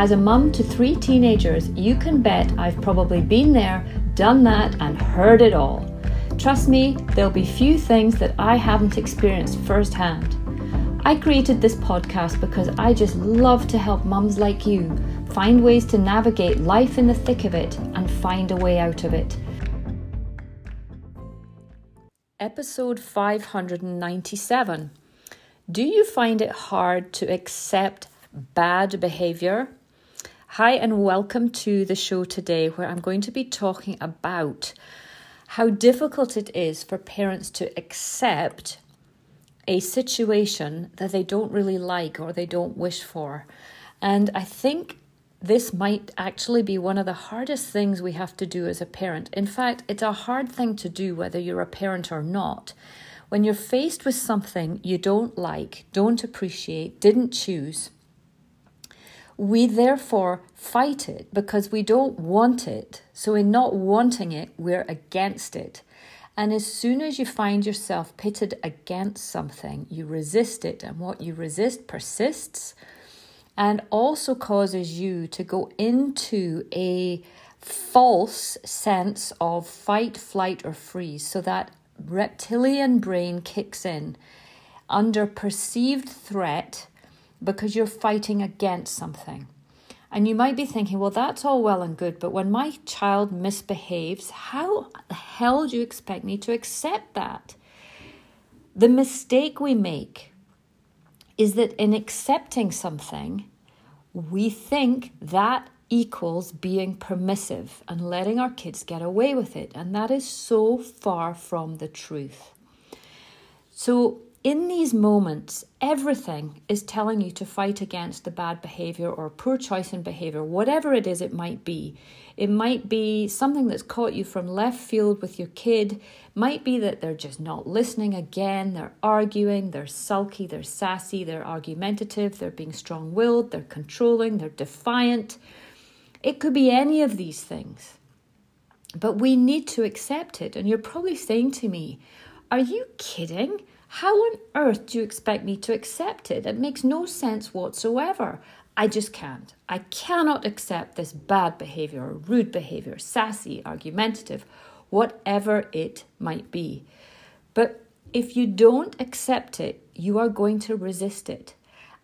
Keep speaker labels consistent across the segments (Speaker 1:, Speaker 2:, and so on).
Speaker 1: As a mum to three teenagers, you can bet I've probably been there done that, and heard it all. Trust me, there'll be few things that I haven't experienced firsthand. I created this podcast because I just love to help mums like you find ways to navigate life in the thick of it and find a way out of it. Episode 597 Do you find it hard to accept bad behavior? Hi, and welcome to the show today, where I'm going to be talking about how difficult it is for parents to accept a situation that they don't really like or they don't wish for. And I think this might actually be one of the hardest things we have to do as a parent. In fact, it's a hard thing to do whether you're a parent or not. When you're faced with something you don't like, don't appreciate, didn't choose, we therefore fight it because we don't want it. So, in not wanting it, we're against it. And as soon as you find yourself pitted against something, you resist it. And what you resist persists and also causes you to go into a false sense of fight, flight, or freeze. So that reptilian brain kicks in under perceived threat because you're fighting against something. And you might be thinking, well, that's all well and good, but when my child misbehaves, how the hell do you expect me to accept that? The mistake we make is that in accepting something, we think that equals being permissive and letting our kids get away with it. And that is so far from the truth. So, in these moments, everything is telling you to fight against the bad behavior or poor choice in behavior, whatever it is it might be. It might be something that's caught you from left field with your kid, might be that they're just not listening again, they're arguing, they're sulky, they're sassy, they're argumentative, they're being strong willed, they're controlling, they're defiant. It could be any of these things. But we need to accept it. And you're probably saying to me, Are you kidding? How on earth do you expect me to accept it? It makes no sense whatsoever. I just can't. I cannot accept this bad behavior or rude behavior, sassy, argumentative, whatever it might be. But if you don't accept it, you are going to resist it.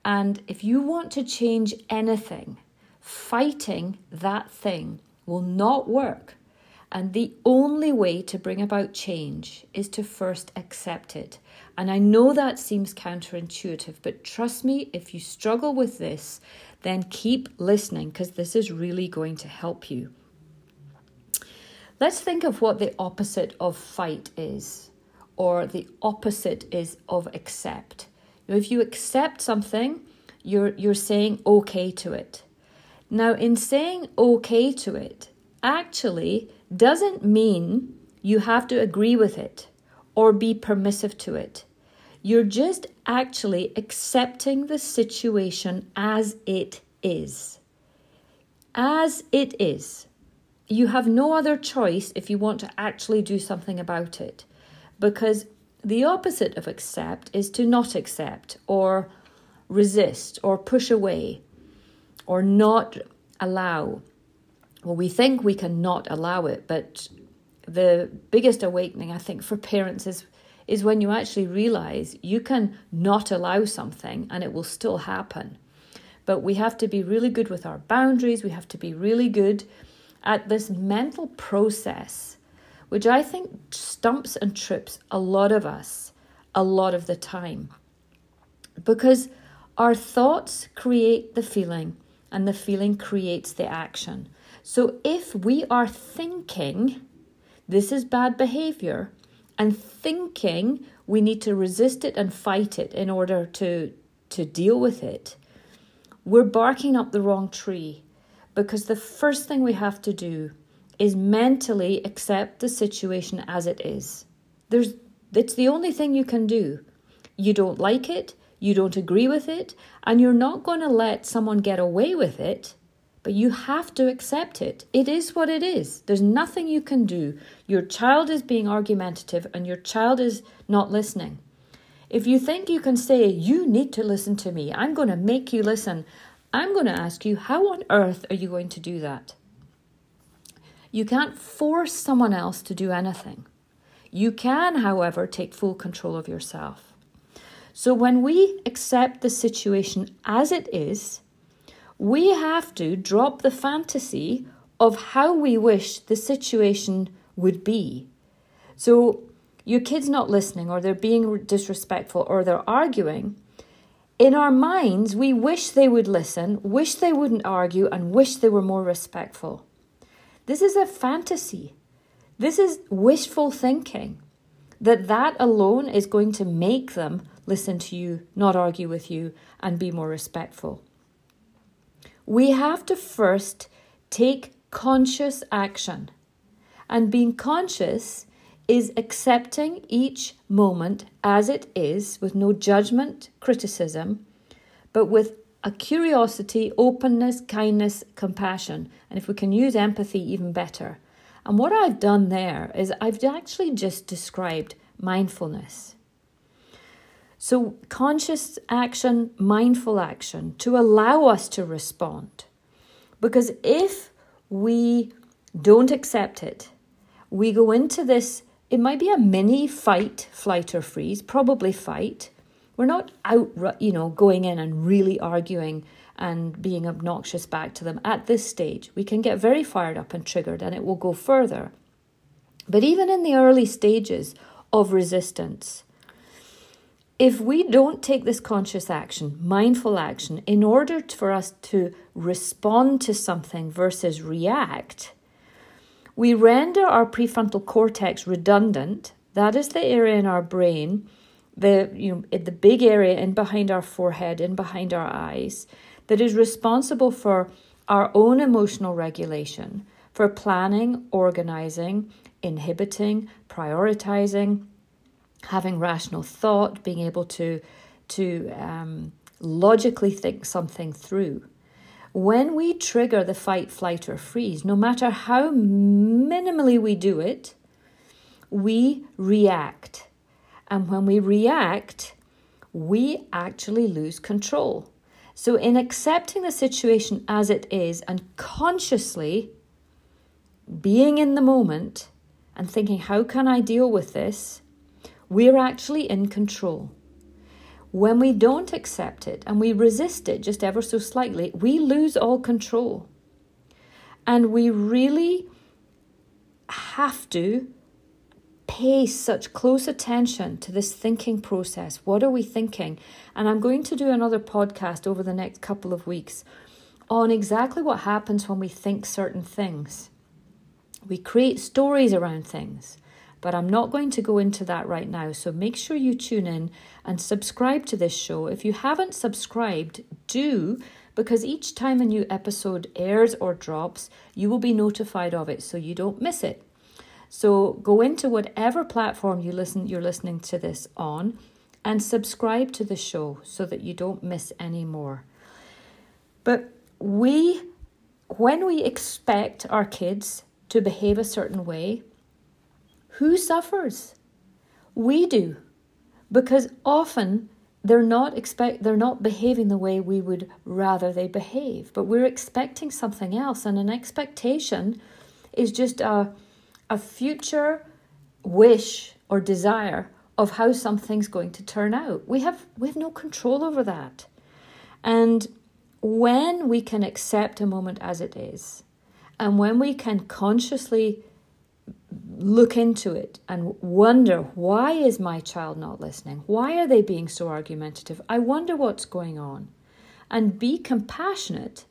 Speaker 1: And if you want to change anything, fighting that thing will not work. And the only way to bring about change is to first accept it. And I know that seems counterintuitive, but trust me, if you struggle with this, then keep listening because this is really going to help you. Let's think of what the opposite of fight is, or the opposite is of accept. Now, if you accept something, you're, you're saying okay to it. Now, in saying okay to it, actually doesn't mean you have to agree with it or be permissive to it. You're just actually accepting the situation as it is. As it is. You have no other choice if you want to actually do something about it. Because the opposite of accept is to not accept or resist or push away or not allow. Well, we think we cannot allow it, but the biggest awakening, I think, for parents is is when you actually realize you can not allow something and it will still happen. But we have to be really good with our boundaries. We have to be really good at this mental process, which I think stumps and trips a lot of us a lot of the time. Because our thoughts create the feeling, and the feeling creates the action. So if we are thinking, this is bad behavior, and thinking we need to resist it and fight it in order to, to deal with it, we're barking up the wrong tree because the first thing we have to do is mentally accept the situation as it is. There's it's the only thing you can do. You don't like it, you don't agree with it, and you're not going to let someone get away with it, but you have to accept it. It is what it is. There's nothing you can do. Your child is being argumentative and your child is not listening. If you think you can say, You need to listen to me, I'm going to make you listen, I'm going to ask you, How on earth are you going to do that? You can't force someone else to do anything. You can, however, take full control of yourself. So when we accept the situation as it is, we have to drop the fantasy of how we wish the situation would be. So your kid's not listening, or they're being disrespectful, or they're arguing. In our minds, we wish they would listen, wish they wouldn't argue, and wish they were more respectful. This is a fantasy. This is wishful thinking that that alone is going to make them listen to you, not argue with you, and be more respectful. We have to first take conscious action. And being conscious is accepting each moment as it is with no judgment, criticism, but with a curiosity, openness, kindness, compassion. And if we can use empathy, even better. And what I've done there is I've actually just described mindfulness. So, conscious action, mindful action to allow us to respond. Because if we don't accept it, we go into this, it might be a mini fight, flight, or freeze, probably fight, we're not out, you know, going in and really arguing and being obnoxious back to them at this stage. We can get very fired up and triggered, and it will go further. But even in the early stages of resistance, if we don't take this conscious action, mindful action, in order for us to respond to something versus react, we render our prefrontal cortex redundant. That is the area in our brain the you know the big area in behind our forehead, in behind our eyes, that is responsible for our own emotional regulation, for planning, organizing, inhibiting, prioritizing, having rational thought, being able to to um, logically think something through. When we trigger the fight, flight, or freeze, no matter how minimally we do it, we react and when we react, we actually lose control. So, in accepting the situation as it is and consciously being in the moment and thinking, how can I deal with this? We're actually in control. When we don't accept it and we resist it just ever so slightly, we lose all control. And we really have to pay such close attention to this thinking process. What are we thinking? And I'm going to do another podcast over the next couple of weeks on exactly what happens when we think certain things. We create stories around things, but I'm not going to go into that right now. So make sure you tune in and subscribe to this show. If you haven't subscribed, do because each time a new episode airs or drops, you will be notified of it so you don't miss it. So go into whatever platform you listen you're listening to this on and subscribe to the show so that you don't miss any more. But we when we expect our kids to behave a certain way, who suffers? We do. Because often they're not expect they're not behaving the way we would rather they behave, but we're expecting something else and an expectation is just a a future wish or desire of how something's going to turn out. We have we have no control over that. And when we can accept a moment as it is, and when we can consciously look into it and wonder why is my child not listening? Why are they being so argumentative? I wonder what's going on. And be compassionate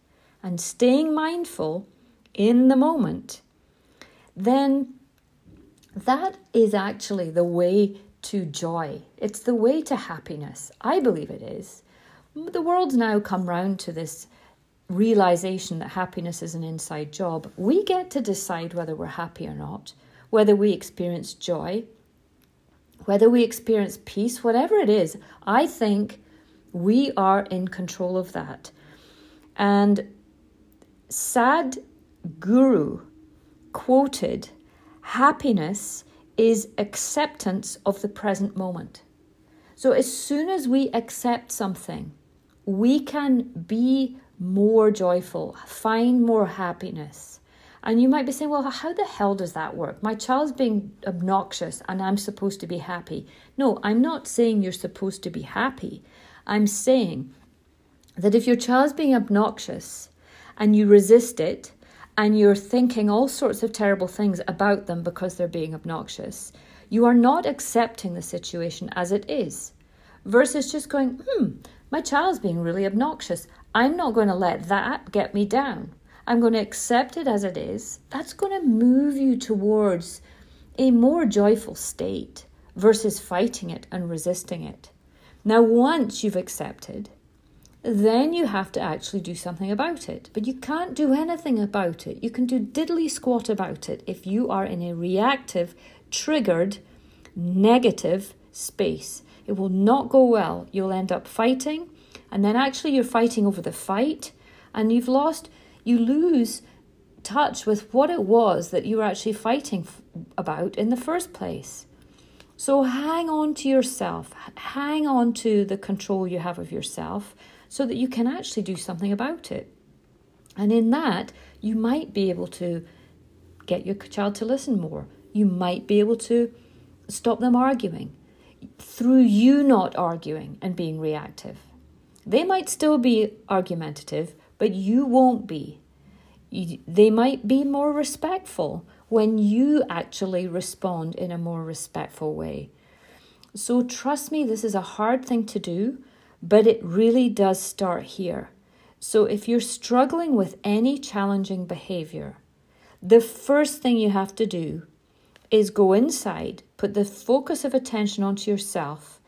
Speaker 1: and staying mindful in the moment then that is actually the way to joy. It's the way to happiness. I believe it is. The world's now come round to this realization that happiness is an inside job, we get to decide whether we're happy or not, whether we experience joy, whether we experience peace, whatever it is. I think we are in control of that. And Sad Guru quoted happiness is acceptance of the present moment. So as soon as we accept something, we can be more joyful, find more happiness. And you might be saying, well, how the hell does that work? My child's being obnoxious and I'm supposed to be happy. No, I'm not saying you're supposed to be happy. I'm saying that if your child's being obnoxious and you resist it and you're thinking all sorts of terrible things about them because they're being obnoxious, you are not accepting the situation as it is. Versus just going, hmm, my child's being really obnoxious. I'm not going to let that get me down. I'm going to accept it as it is. That's going to move you towards a more joyful state versus fighting it and resisting it. Now, once you've accepted, then you have to actually do something about it. But you can't do anything about it. You can do diddly squat about it if you are in a reactive, triggered, negative space. It will not go well. You'll end up fighting, and then actually you're fighting over the fight, and you've lost, you lose touch with what it was that you were actually fighting f- about in the first place. So hang on to yourself, hang on to the control you have of yourself so that you can actually do something about it. And in that, you might be able to get your child to listen more. You might be able to stop them arguing through you not arguing and being reactive. They might still be argumentative, but you won't be. They might be more respectful when you actually respond in a more respectful way. So, trust me, this is a hard thing to do, but it really does start here. So, if you're struggling with any challenging behavior, the first thing you have to do is go inside, put the focus of attention onto yourself,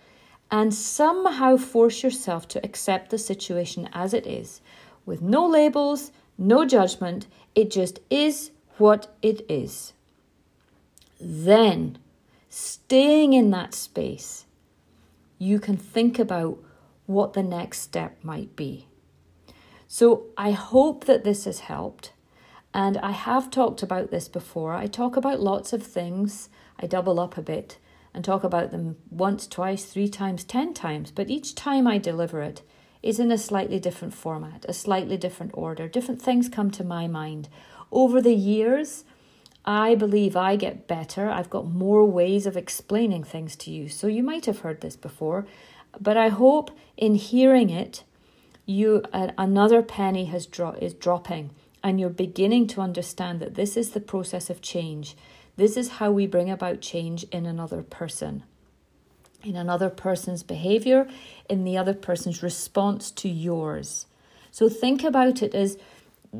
Speaker 1: and somehow force yourself to accept the situation as it is, with no labels, no judgment. It just is what it is. Then, staying in that space, you can think about what the next step might be. So I hope that this has helped. And I have talked about this before. I talk about lots of things, I double up a bit and talk about them once, twice, three times, ten times. But each time I deliver it is in a slightly different format, a slightly different order. Different things come to my mind. Over the years, I believe I get better. I've got more ways of explaining things to you. So you might have heard this before, but I hope in hearing it, you another penny has dro- is dropping, and you're beginning to understand that this is the process of change. This is how we bring about change in another person, in another person's behavior, in the other person's response to yours. So think about it as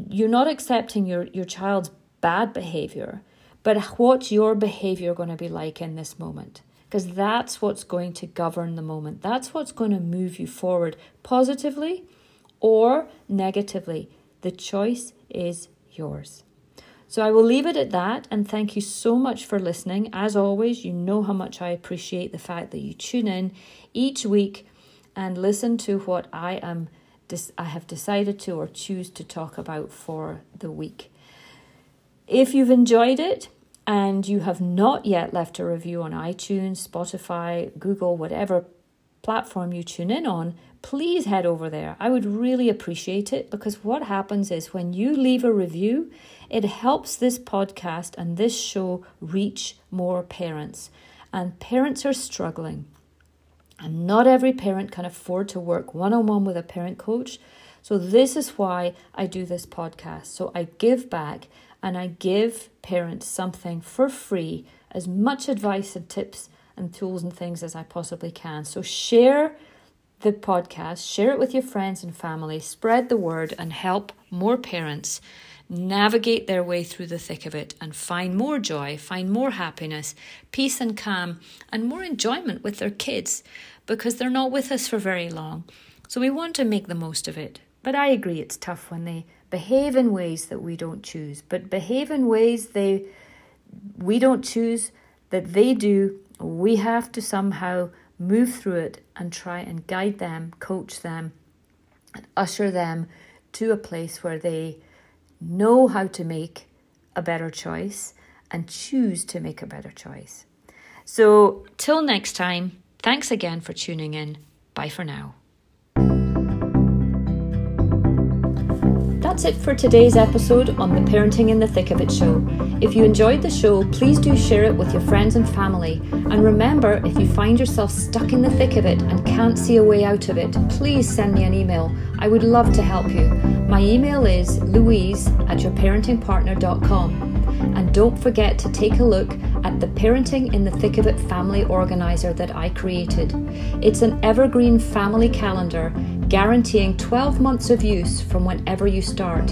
Speaker 1: you're not accepting your, your child's bad behavior, but what's your behavior going to be like in this moment? because that's what's going to govern the moment. That's what's going to move you forward positively or negatively. The choice is yours. So I will leave it at that and thank you so much for listening. As always, you know how much I appreciate the fact that you tune in each week and listen to what I am I have decided to or choose to talk about for the week. If you've enjoyed it, and you have not yet left a review on iTunes, Spotify, Google, whatever platform you tune in on, please head over there. I would really appreciate it because what happens is when you leave a review, it helps this podcast and this show reach more parents. And parents are struggling. And not every parent can afford to work one on one with a parent coach. So, this is why I do this podcast. So, I give back and I give parents something for free, as much advice and tips and tools and things as I possibly can. So share the podcast, share it with your friends and family, spread the word, and help more parents navigate their way through the thick of it and find more joy, find more happiness, peace and calm, and more enjoyment with their kids because they're not with us for very long. So we want to make the most of it But I agree it's tough when they behave in ways that we don't choose, but behave in ways they we don't choose that they do. We have to somehow move through it and try and guide them, coach them, and usher them to a place where they know how to make a better choice and choose to make a better choice. So, till next time, thanks again for tuning in. Bye for now. That's it for today's episode on the Parenting in the Thick of It show. If you enjoyed the show, please do share it with your friends and family. And remember, if you find yourself stuck in the thick of it and can't see a way out of it, please send me an email. I would love to help you. My email is louise at yourparentingpartner.com. And don't forget to take a look at the Parenting in the Thick of It family organizer that I created. It's an evergreen family calendar guaranteeing 12 months of use from whenever you start.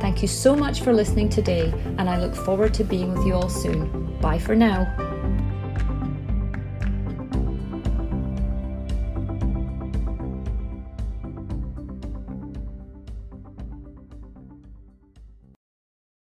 Speaker 1: Thank you so much for listening today, and I look forward to being with you all soon. Bye for now.